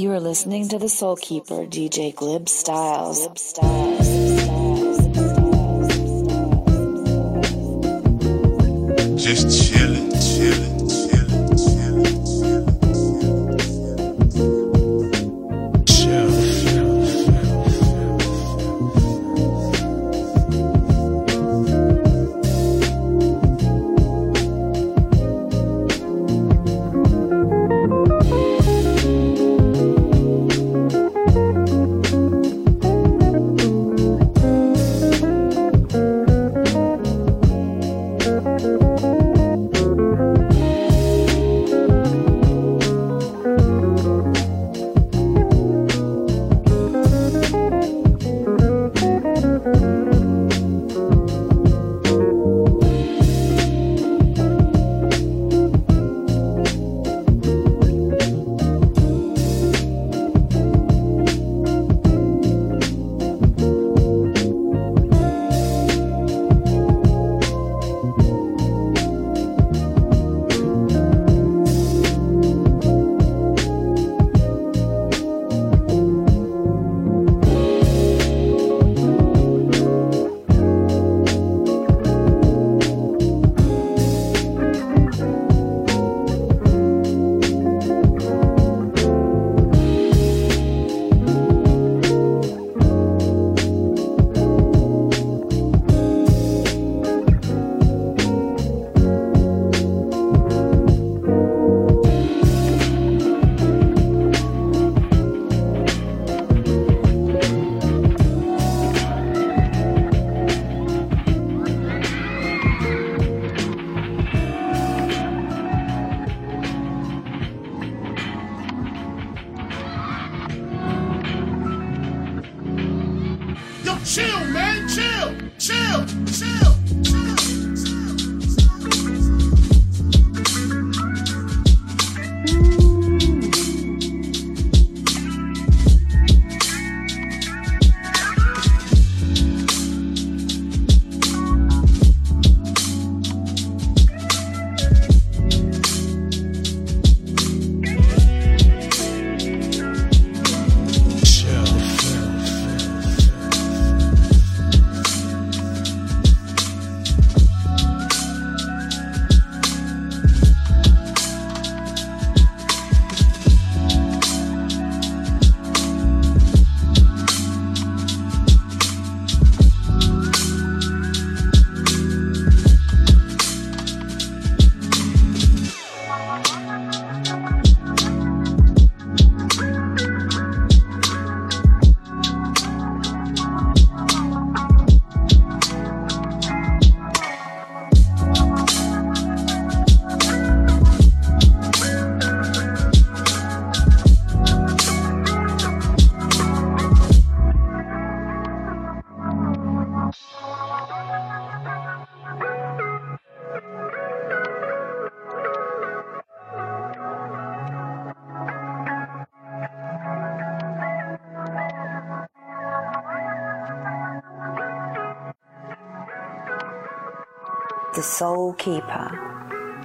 You are listening to the Soul Keeper, DJ GlibStylez. Glib Styles. Just Soul Keeper,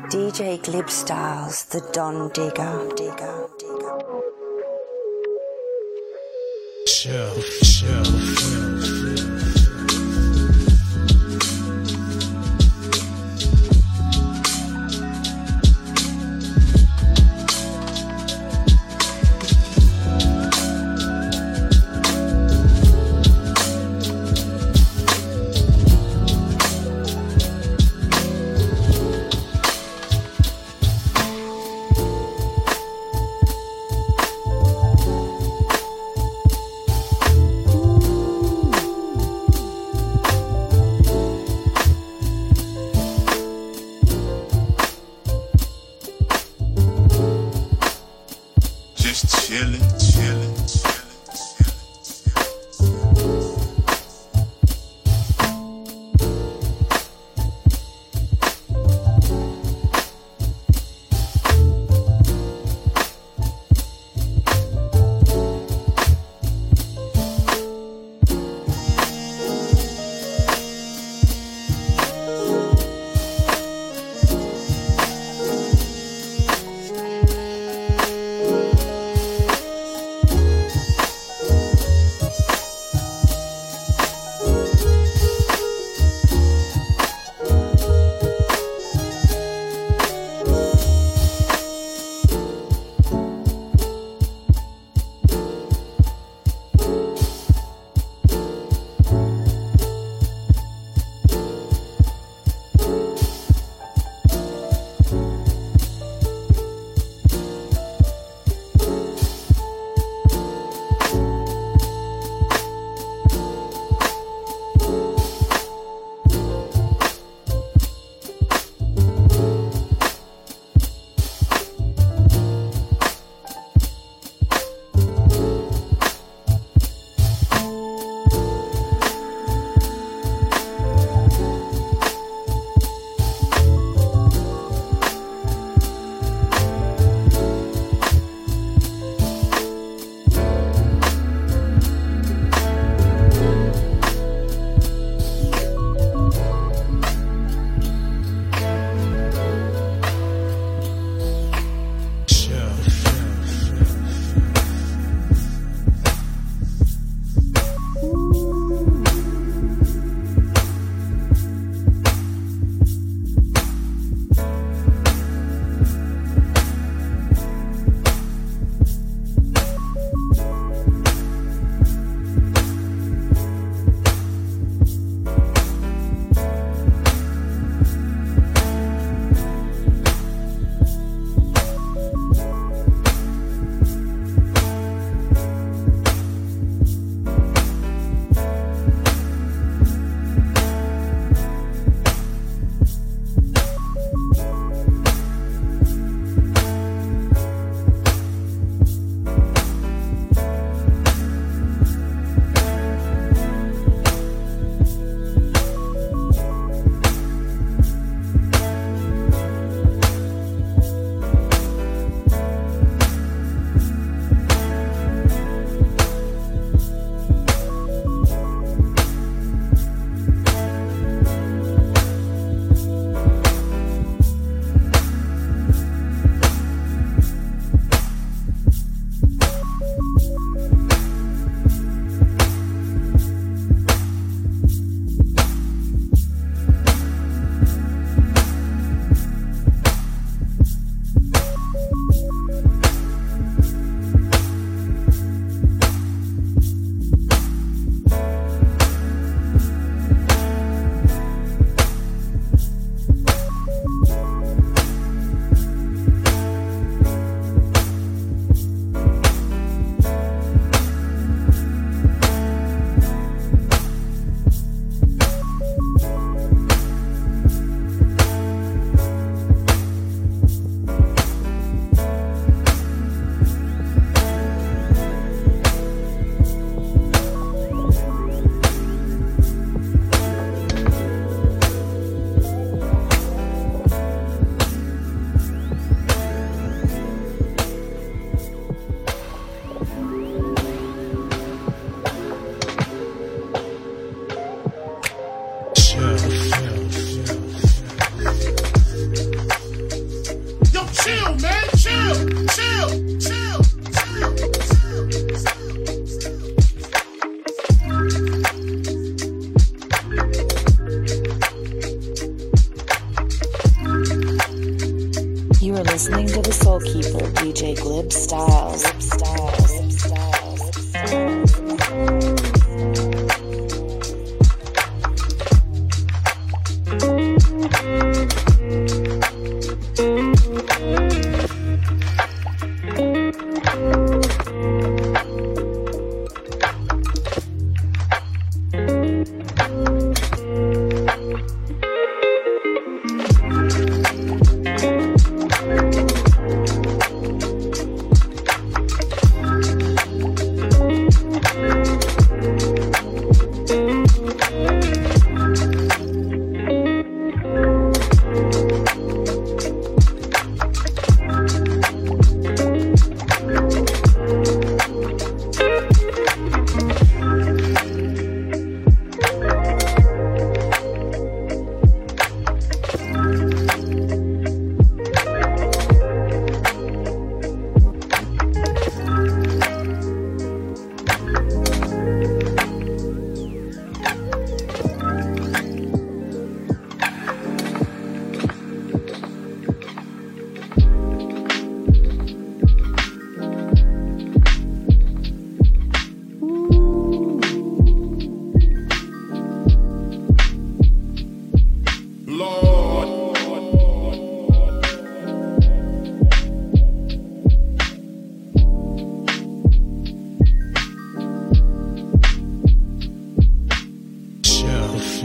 DJ GlibStylez, the Don Digger, Digger, Digger. Chill, chill, Just DJ GlibStylez.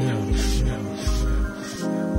show. show.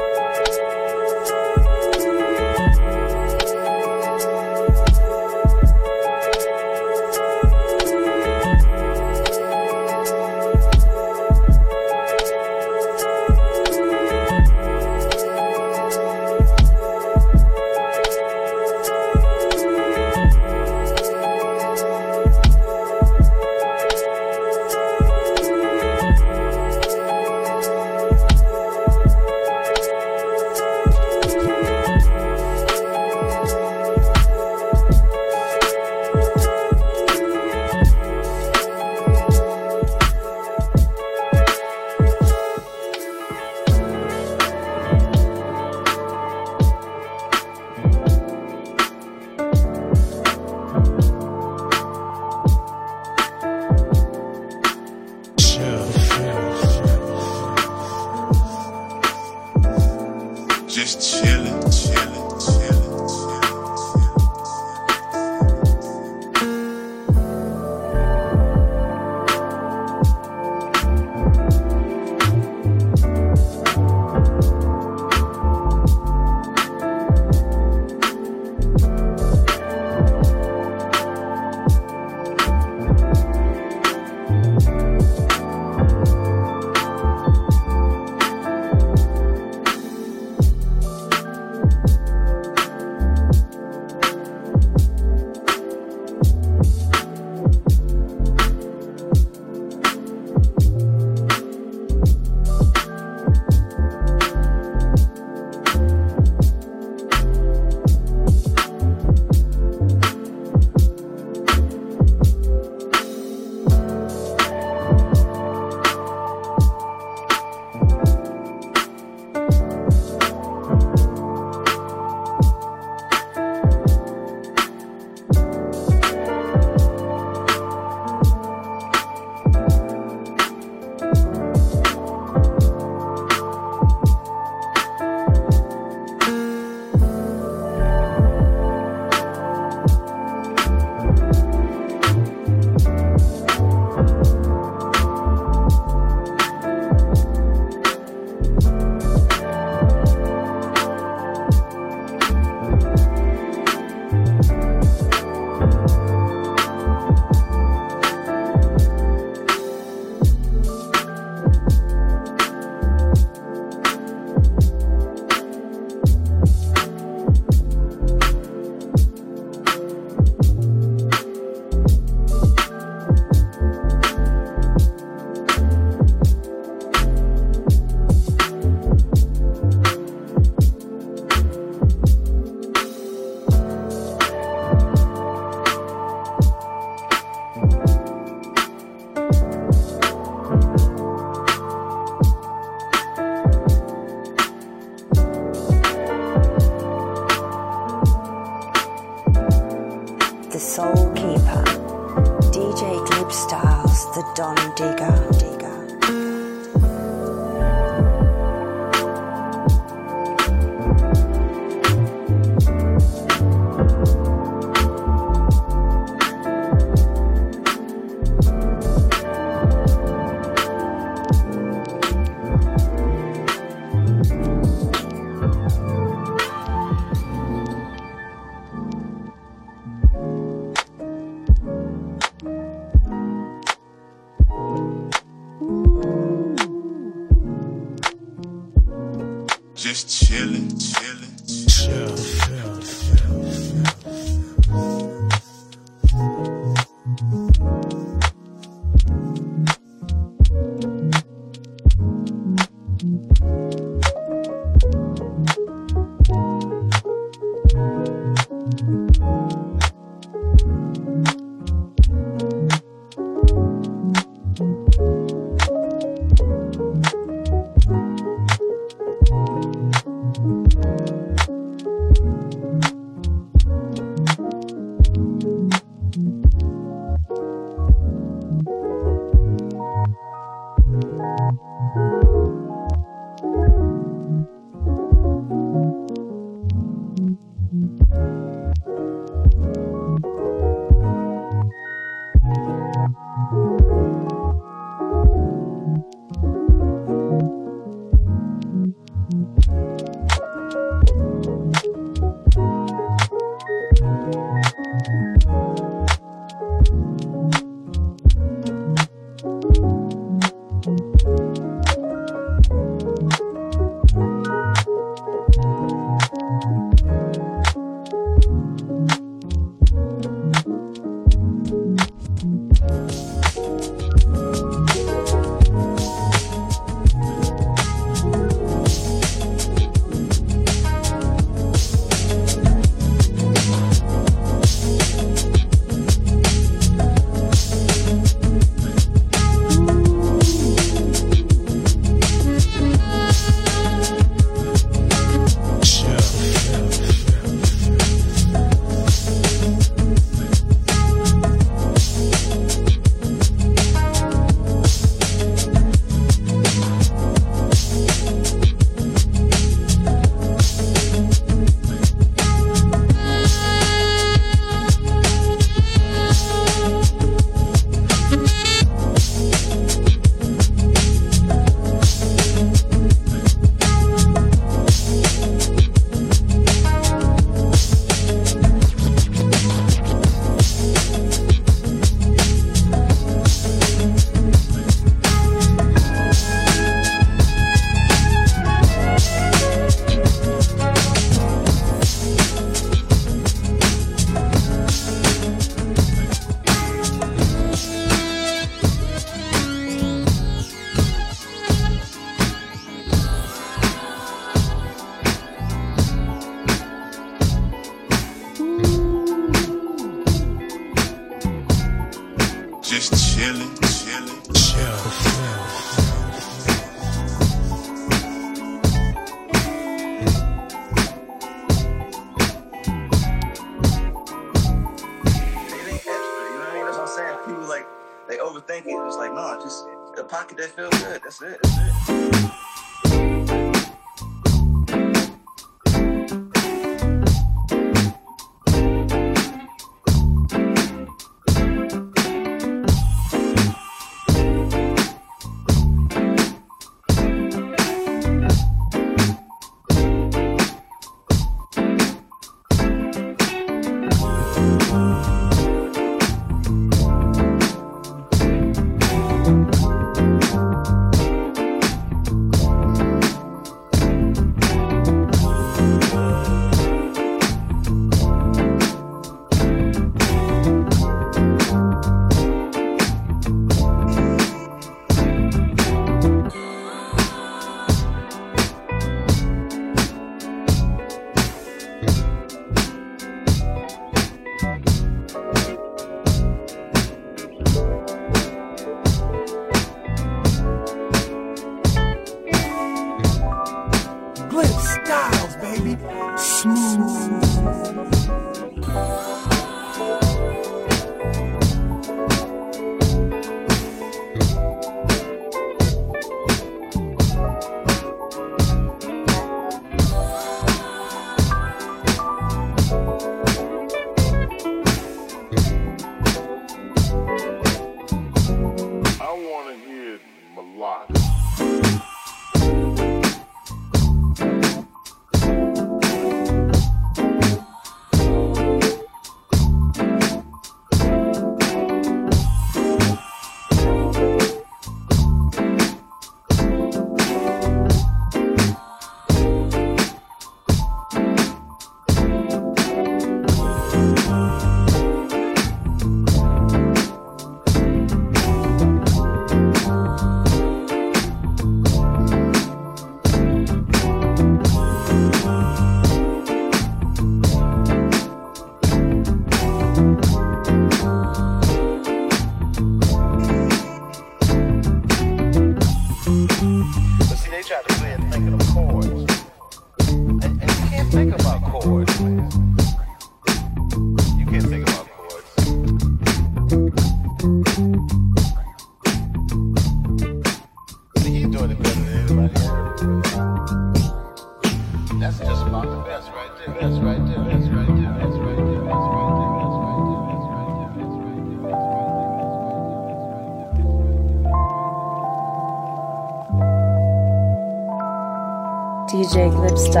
走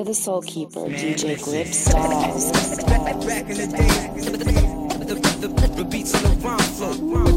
to the Soul Keeper, DJ GlibStylez. Back in the day, the, the, the, the beats on the rhyme flow.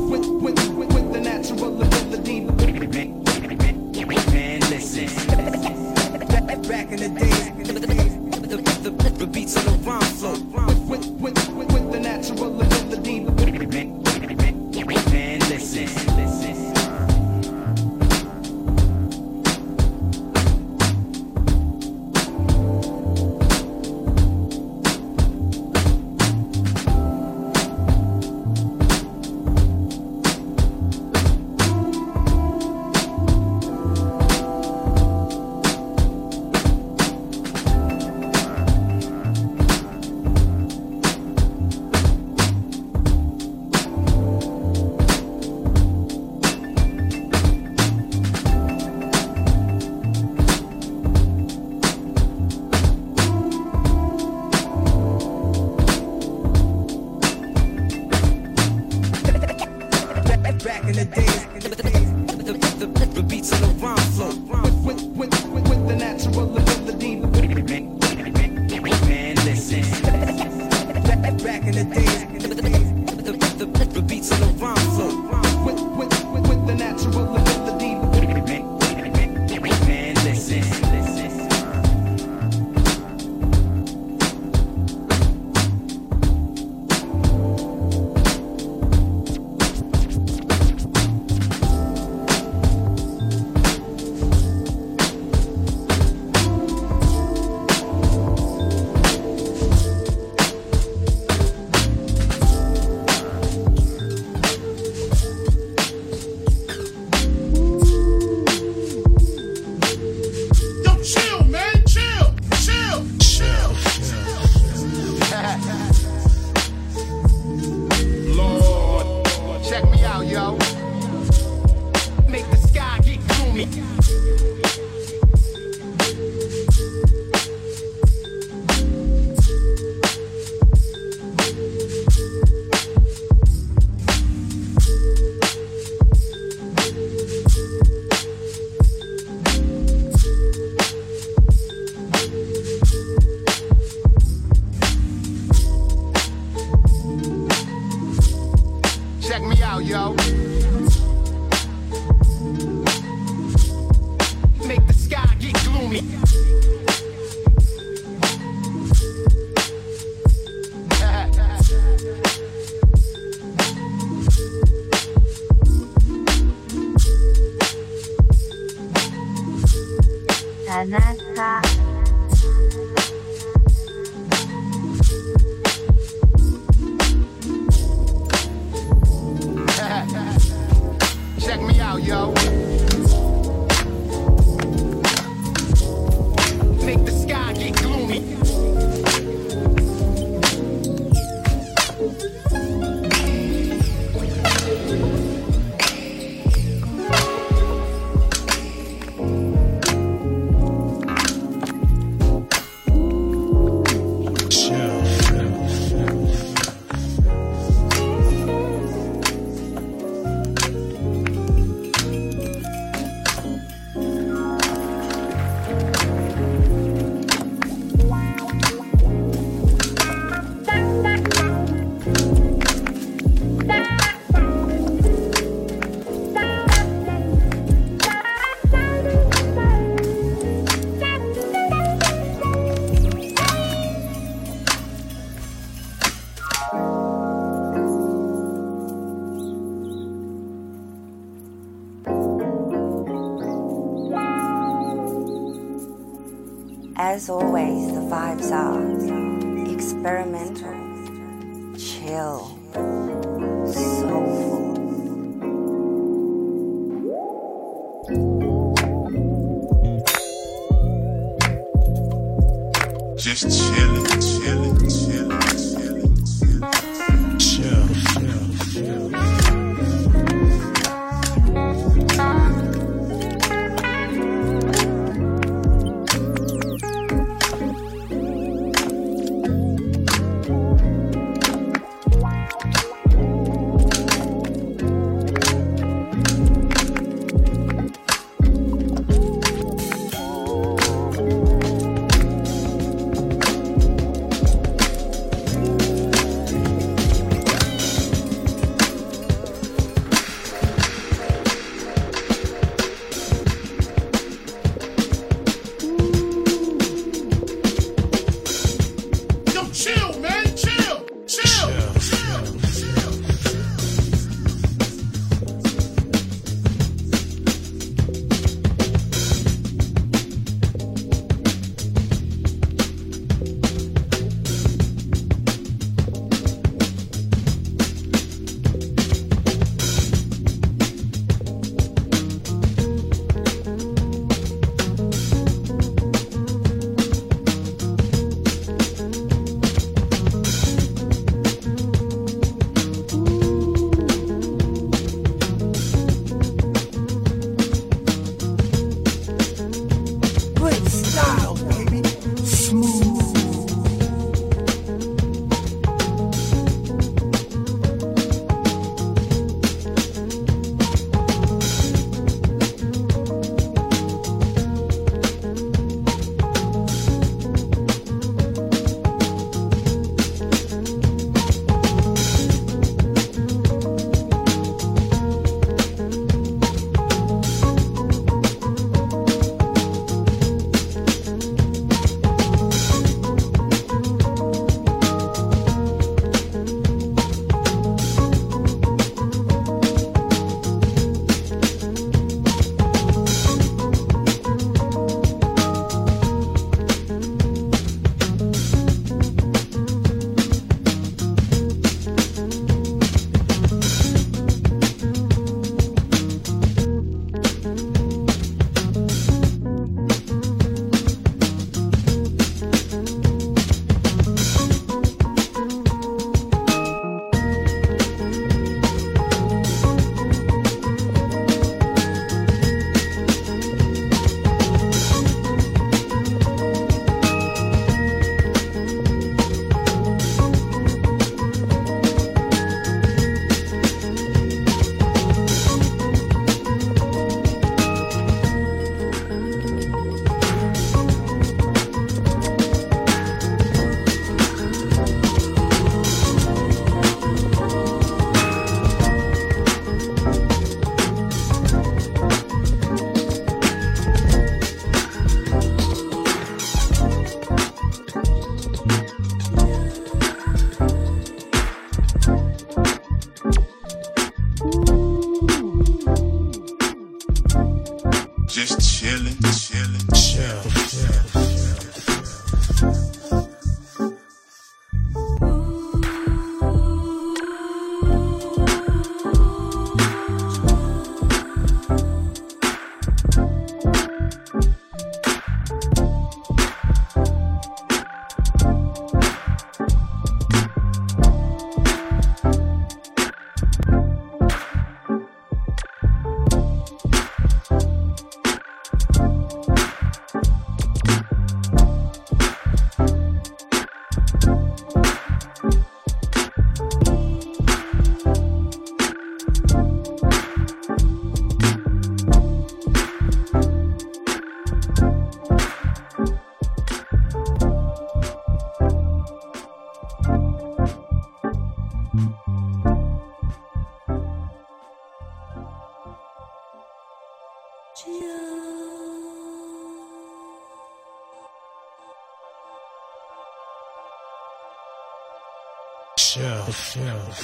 eso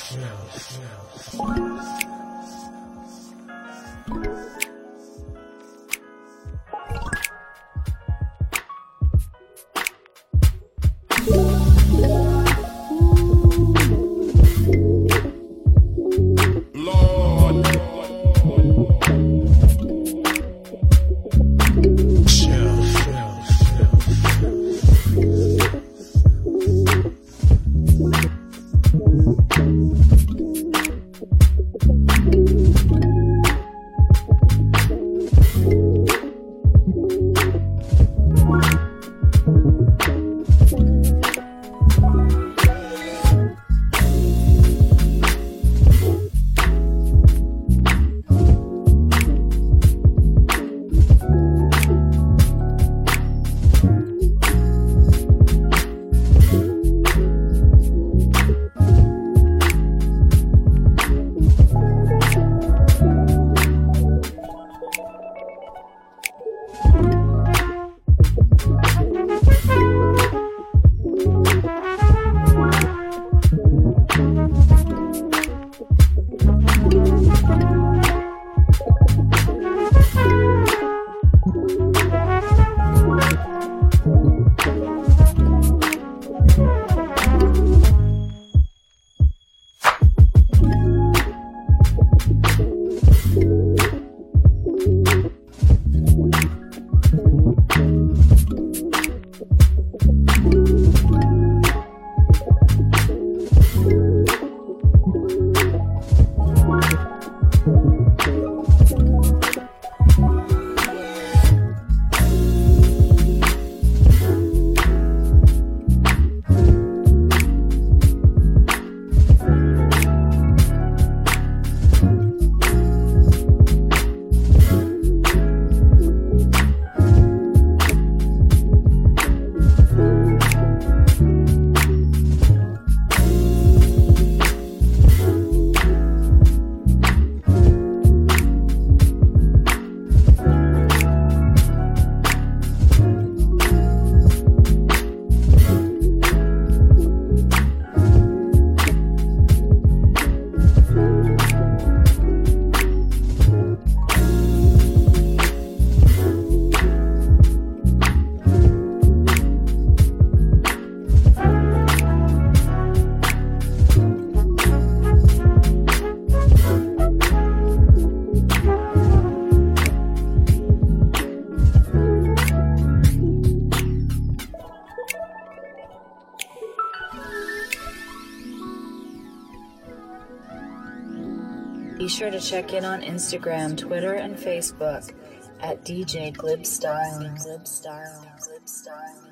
chill, chill, check in on Instagram, Twitter, and Facebook at DJ Glib Style. Glib. Glib.